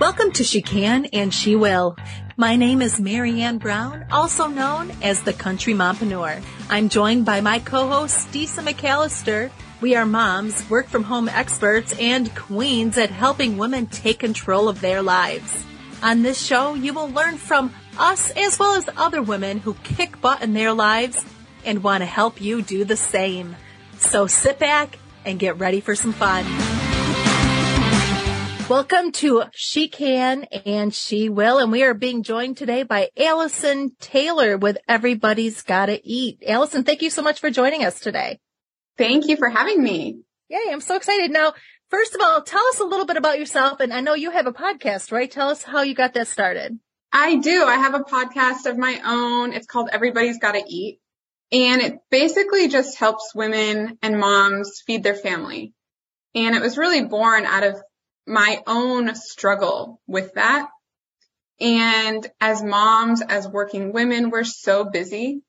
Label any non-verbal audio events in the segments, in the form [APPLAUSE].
Welcome to She Can and She Will. My name is Marianne Brown, also known as the Country Mompreneur. I'm joined by my co-host, Disa McAllister. We are moms, work from home experts, and queens at helping women take control of their lives. On this show, you will learn from us as well as other women who kick butt in their lives and want to help you do the same. So sit back and get ready for some fun. Welcome to She Can and She Will, and we are being joined today by Allison Taylor with Everybody's Gotta Eat. Allison, thank you so much for joining us today. Thank you for having me. Yay, I'm so excited. Now, first of all, tell us a little bit about yourself, and I know you have a podcast, right? Tell us how you got that started. I do. I have a podcast of my own. It's called Everybody's Gotta Eat. And it basically just helps women and moms feed their family. And it was really born out of my own struggle with that. And as moms, as working women, we're so busy.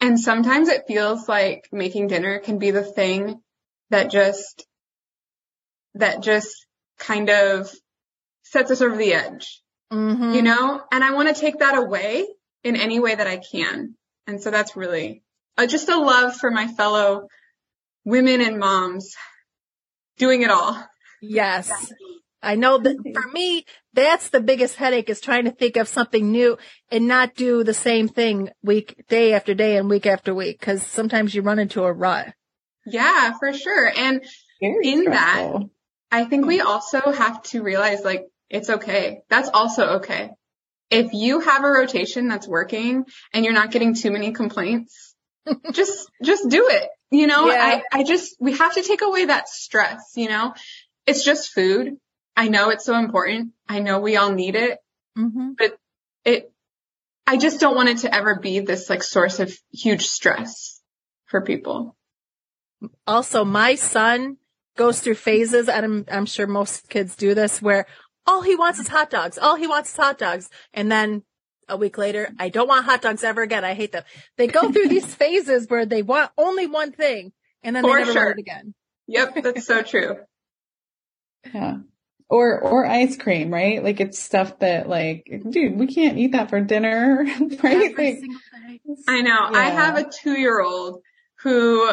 And sometimes it feels like making dinner can be the thing that just, that just kind of sets us over the edge, mm-hmm. you know? And I want to take that away in any way that I can. And so that's really uh, just a love for my fellow women and moms doing it all. Yes. I know that for me, that's the biggest headache is trying to think of something new and not do the same thing week, day after day and week after week. Cause sometimes you run into a rut. Yeah, for sure. And Very in stressful. that, I think we mm-hmm. also have to realize like it's okay. That's also okay. If you have a rotation that's working and you're not getting too many complaints, [LAUGHS] just, just do it. You know, yeah. I, I just, we have to take away that stress, you know, it's just food. I know it's so important. I know we all need it, mm-hmm. but it, I just don't want it to ever be this like source of huge stress for people. Also, my son goes through phases, and I'm, I'm sure most kids do this, where all he wants is hot dogs. All he wants is hot dogs. And then a week later, I don't want hot dogs ever again. I hate them. They go through [LAUGHS] these phases where they want only one thing and then For they never sure. want it again. Yep, that's so true. Yeah. Or, or ice cream, right? Like it's stuff that like, dude, we can't eat that for dinner, [LAUGHS] right? Like, I know. Yeah. I have a two year old who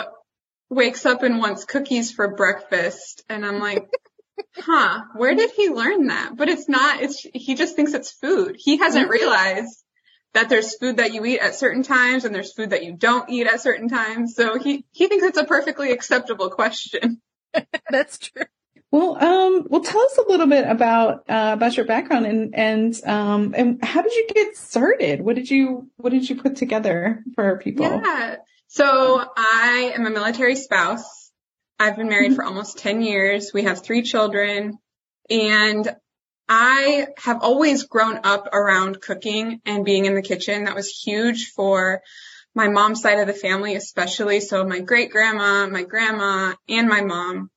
wakes up and wants cookies for breakfast and I'm like, [LAUGHS] huh, where did he learn that? But it's not, it's, he just thinks it's food. He hasn't mm-hmm. realized that there's food that you eat at certain times and there's food that you don't eat at certain times. So he, he thinks it's a perfectly acceptable question. [LAUGHS] That's true. Well, um, well, tell us a little bit about uh, about your background and and um, and how did you get started? What did you what did you put together for people? Yeah, so I am a military spouse. I've been married for almost ten years. We have three children, and I have always grown up around cooking and being in the kitchen. That was huge for my mom's side of the family, especially. So my great grandma, my grandma, and my mom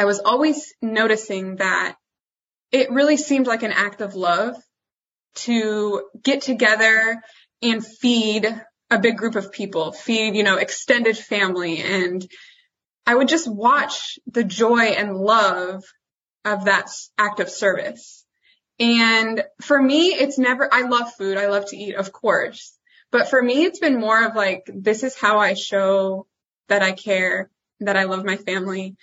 I was always noticing that it really seemed like an act of love to get together and feed a big group of people, feed, you know, extended family. And I would just watch the joy and love of that act of service. And for me, it's never, I love food. I love to eat, of course. But for me, it's been more of like, this is how I show that I care, that I love my family.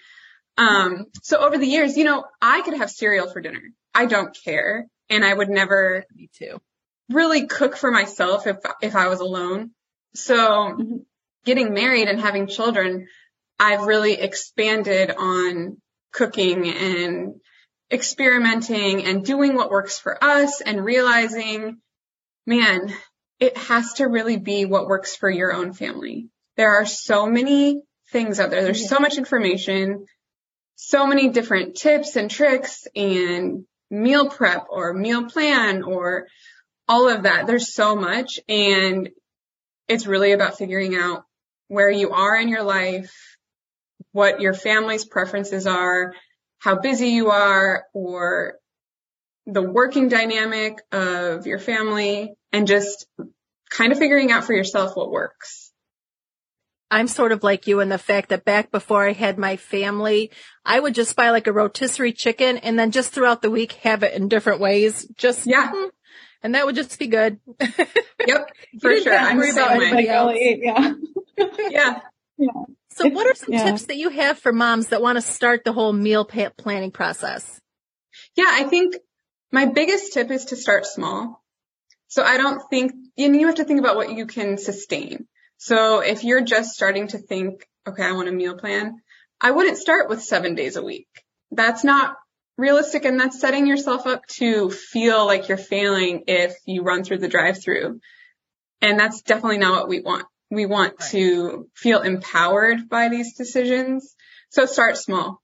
Um, so over the years, you know, I could have cereal for dinner. I don't care. And I would never Me too. really cook for myself if, if I was alone. So mm-hmm. getting married and having children, I've really expanded on cooking and experimenting and doing what works for us and realizing, man, it has to really be what works for your own family. There are so many things out there. There's so much information so many different tips and tricks and meal prep or meal plan or all of that. There's so much and it's really about figuring out where you are in your life, what your family's preferences are, how busy you are or the working dynamic of your family and just kind of figuring out for yourself what works. I'm sort of like you in the fact that back before I had my family, I would just buy like a rotisserie chicken and then just throughout the week have it in different ways. Just Yeah. mm, and that would just be good. [LAUGHS] Yep, for didn't sure. I'm worry the about same way. anybody else. I'll eat, [LAUGHS] yeah. Yeah. So what are some Yeah. tips that you have for moms that want to start the whole meal pa- planning process? Yeah, I think my biggest tip is to start small. So I don't think, and you have to think about what you can sustain. So if you're just starting to think, okay, I want a meal plan, I wouldn't start with seven days a week. That's not realistic and that's setting yourself up to feel like you're failing if you run through the drive through. And that's definitely not what we want. We want to feel empowered by these decisions. So start small.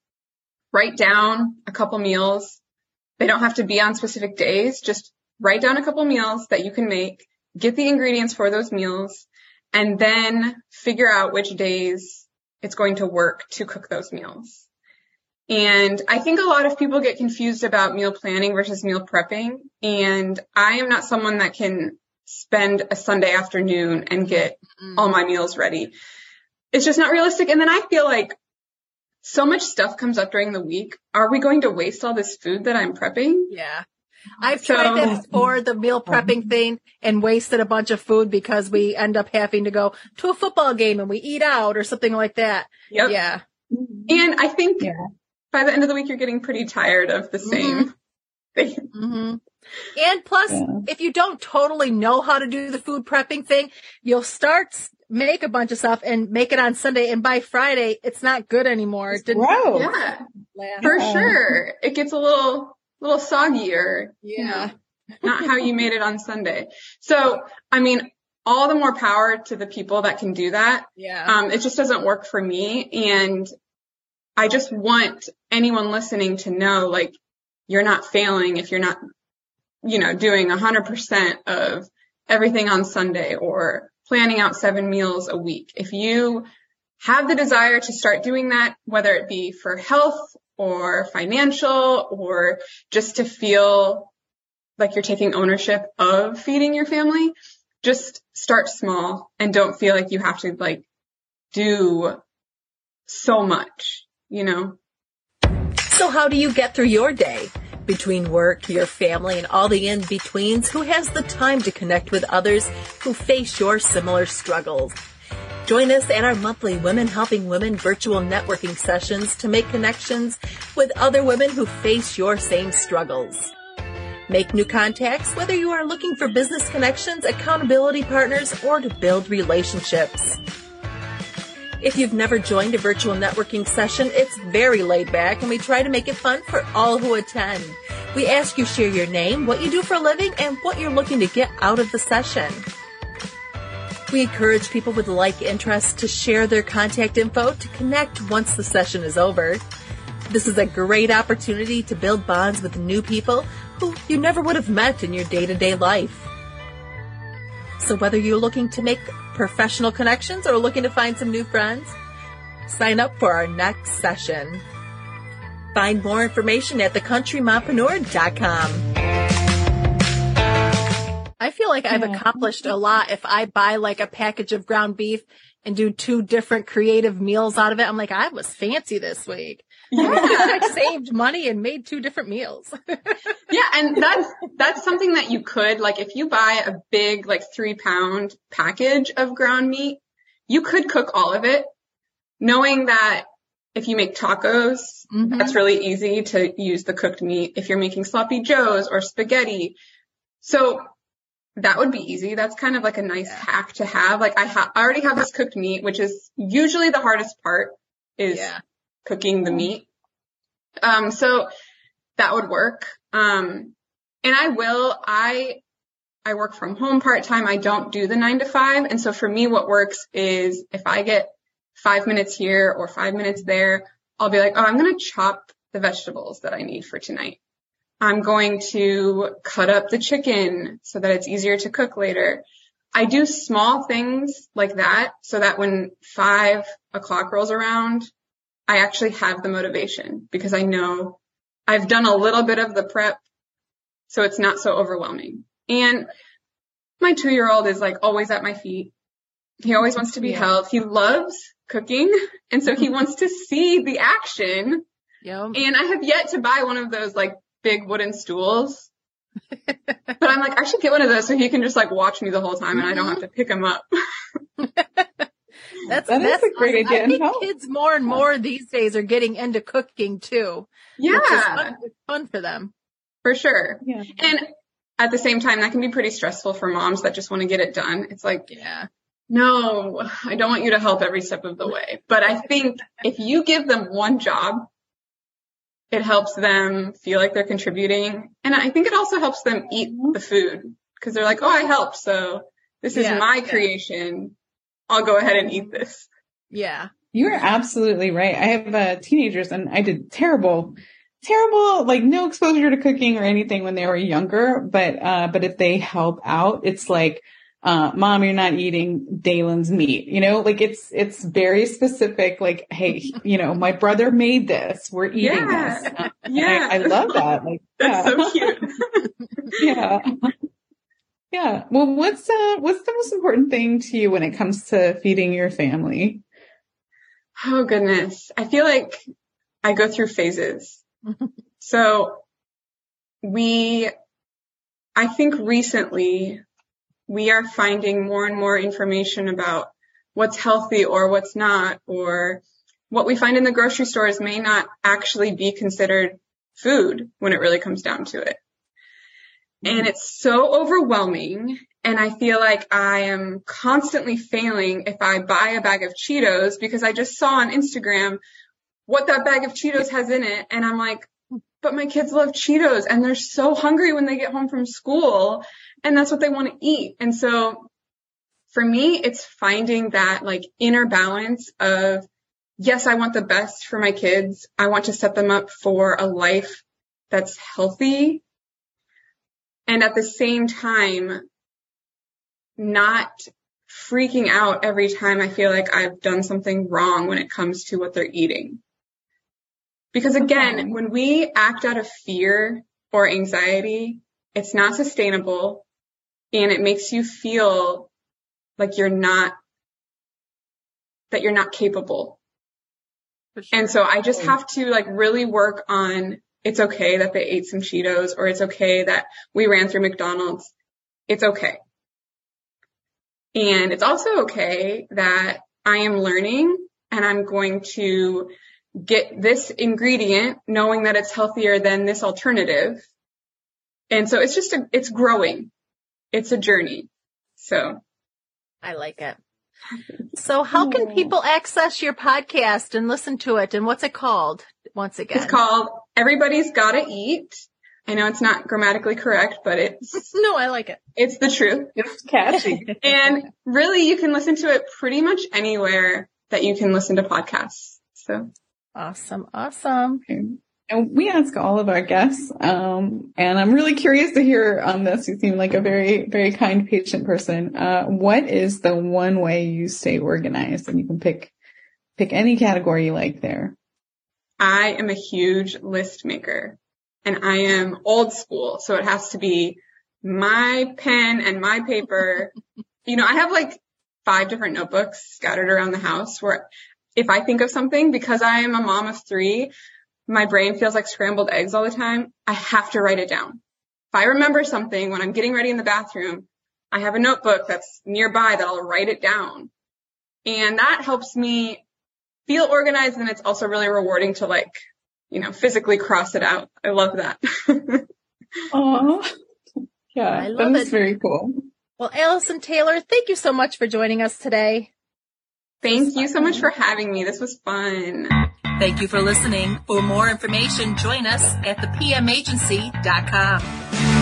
Write down a couple meals. They don't have to be on specific days. Just write down a couple meals that you can make, get the ingredients for those meals, and then figure out which days it's going to work to cook those meals. And I think a lot of people get confused about meal planning versus meal prepping. And I am not someone that can spend a Sunday afternoon and get mm-hmm. all my meals ready. It's just not realistic. And then I feel like so much stuff comes up during the week. Are we going to waste all this food that I'm prepping? Yeah. I've So- tried that [LAUGHS] before, the meal prepping thing, and wasted a bunch of food because we end up having to go to a football game and we eat out or something like that. Yep. Yeah. And I think Yeah. by the end of the week, you're getting pretty tired of the same thing. hmm And plus, Yeah. if you don't totally know how to do the food prepping thing, you'll start make a bunch of stuff and make it on Sunday, and by Friday, it's not good anymore. It didn't Gross. Yeah, last. for sure. It gets a little, little soggy or Yeah. not how you made it on Sunday. So, I mean, all the more power to the people that can do that. Yeah. Um, it just doesn't work for me. And I just want anyone listening to know, like, you're not failing if you're not, you know, doing a hundred percent of everything on Sunday or planning out seven meals a week. If you have the desire to start doing that, whether it be for health or financial or just to feel like you're taking ownership of feeding your family, just start small and don't feel like you have to like do so much, you know? So how do you get through your day? Between work, your family, and all the in-betweens, who has the time to connect with others who face your similar struggles? Join us at our monthly Women Helping Women virtual networking sessions to make connections with other women who face your same struggles. Make new contacts whether you are looking for business connections, accountability partners, or to build relationships. If you've never joined a virtual networking session, it's very laid back and we try to make it fun for all who attend. We ask you share your name, what you do for a living, and what you're looking to get out of the session. We encourage people with like interests to share their contact info to connect once the session is over. This is a great opportunity to build bonds with new people who you never would have met in your day-to-day life. So whether you're looking to make professional connections or looking to find some new friends, sign up for our next session. Find more information at thecountrymompreneur.com. I feel like I've Yeah. accomplished a lot if I buy like a package of ground beef and do two different creative meals out of it. I'm like, I was fancy this week. [LAUGHS] I saved money and made two different meals. [LAUGHS] Yeah, and that's that's something that you could like if you buy a big like three pound package of ground meat, you could cook all of it, knowing that if you make tacos, Mhm. that's really easy to use the cooked meat. If you're making sloppy joes or spaghetti, so that would be easy. That's kind of like a nice hack to have. Like I, ha- I already have this cooked meat, which is usually the hardest part is Yeah. cooking the meat. Um, so that would work. Um, and I will, I, I work from home part time. I don't do the nine to five. And so for me, what works is if I get five minutes here or five minutes there, I'll be like, oh, I'm going to chop the vegetables that I need for tonight. I'm going to cut up the chicken so that it's easier to cook later. I do small things like that so that when five o'clock rolls around, I actually have the motivation because I know I've done a little bit of the prep so it's not so overwhelming. And my two year old is like always at my feet. He always wants to be Yeah. held. He loves cooking. And so he mm-hmm. wants to see the action. Yep. And I have yet to buy one of those like big wooden stools. but I'm like, I should get one of those so he can just like watch me the whole time and I don't have to pick him up. [LAUGHS] That's That is that's a great awesome. idea I and think help. kids more and more these days are getting into cooking too. which is Yeah, fun, it's fun for them. for sure. Yeah. And at the same time, that can be pretty stressful for moms that just want to get it done. It's like, Yeah. no, I don't want you to help every step of the way. But I think if you give them one job, it helps them feel like they're contributing. And I think it also helps them eat the food because they're like, oh, I helped. So this is Yeah, my yeah. creation. I'll go ahead and eat this. Yeah. You are absolutely right. I have uh, teenagers and I did terrible, terrible, like no exposure to cooking or anything when they were younger. But, uh, but if they help out, it's like, uh, mom, you're not eating Dalen's meat, you know, like it's, it's very specific. Like, Hey, you know, my brother made this. We're eating Yeah. this. Uh, Yeah. I, I love that. Like, [LAUGHS] That's yeah. so cute. [LAUGHS] yeah. Yeah. Well, what's, uh, what's the most important thing to you when it comes to feeding your family? Oh goodness. I feel like I go through phases. [LAUGHS] so we, I think recently we are finding more and more information about what's healthy or what's not, or what we find in the grocery stores may not actually be considered food when it really comes down to it. And it's so overwhelming. And I feel like I am constantly failing if I buy a bag of Cheetos because I just saw on Instagram what that bag of Cheetos has in it. And I'm like, but my kids love Cheetos and they're so hungry when they get home from school and that's what they want to eat. And so for me, it's finding that like inner balance of, yes, I want the best for my kids. I want to set them up for a life that's healthy. And at the same time, not freaking out every time I feel like I've done something wrong when it comes to what they're eating. Because again, when we act out of fear or anxiety, it's not sustainable and it makes you feel like you're not, that you're not capable. Sure. And so I just have to like really work on it's okay that they ate some Cheetos or it's okay that we ran through McDonald's. It's okay. And it's also okay that I am learning and I'm going to get this ingredient knowing that it's healthier than this alternative. And so it's just a, it's growing. It's a journey. So I like it. So how can hmm. people access your podcast and listen to it? And what's it called once again? it's called Everybody's Gotta Eat. I know it's not grammatically correct, but it's, [LAUGHS] no, I like it. it's the truth. It's catchy. [LAUGHS] And really you can listen to it pretty much anywhere that you can listen to podcasts. So Awesome. Awesome. And we ask all of our guests, um, and I'm really curious to hear on this. You seem like a very, very kind, patient person. Uh, what is the one way you stay organized? And you can pick, pick any category you like there. I am a huge list maker and I am old school. So it has to be my pen and my paper. [LAUGHS] you know, I have like five different notebooks scattered around the house where if I think of something, because I am a mom of three, my brain feels like scrambled eggs all the time. I have to write it down. If I remember something when I'm getting ready in the bathroom, I have a notebook that's nearby that I'll write it down. And that helps me feel organized and it's also really rewarding to like, you know, physically cross it out. I love that. [LAUGHS] Oh, yeah, I love is it. very cool. Well, Allison Taylor, thank you so much for joining us today. Thank you so much for having me. This was fun. Thank you for listening. For more information, join us at thepmagency.com.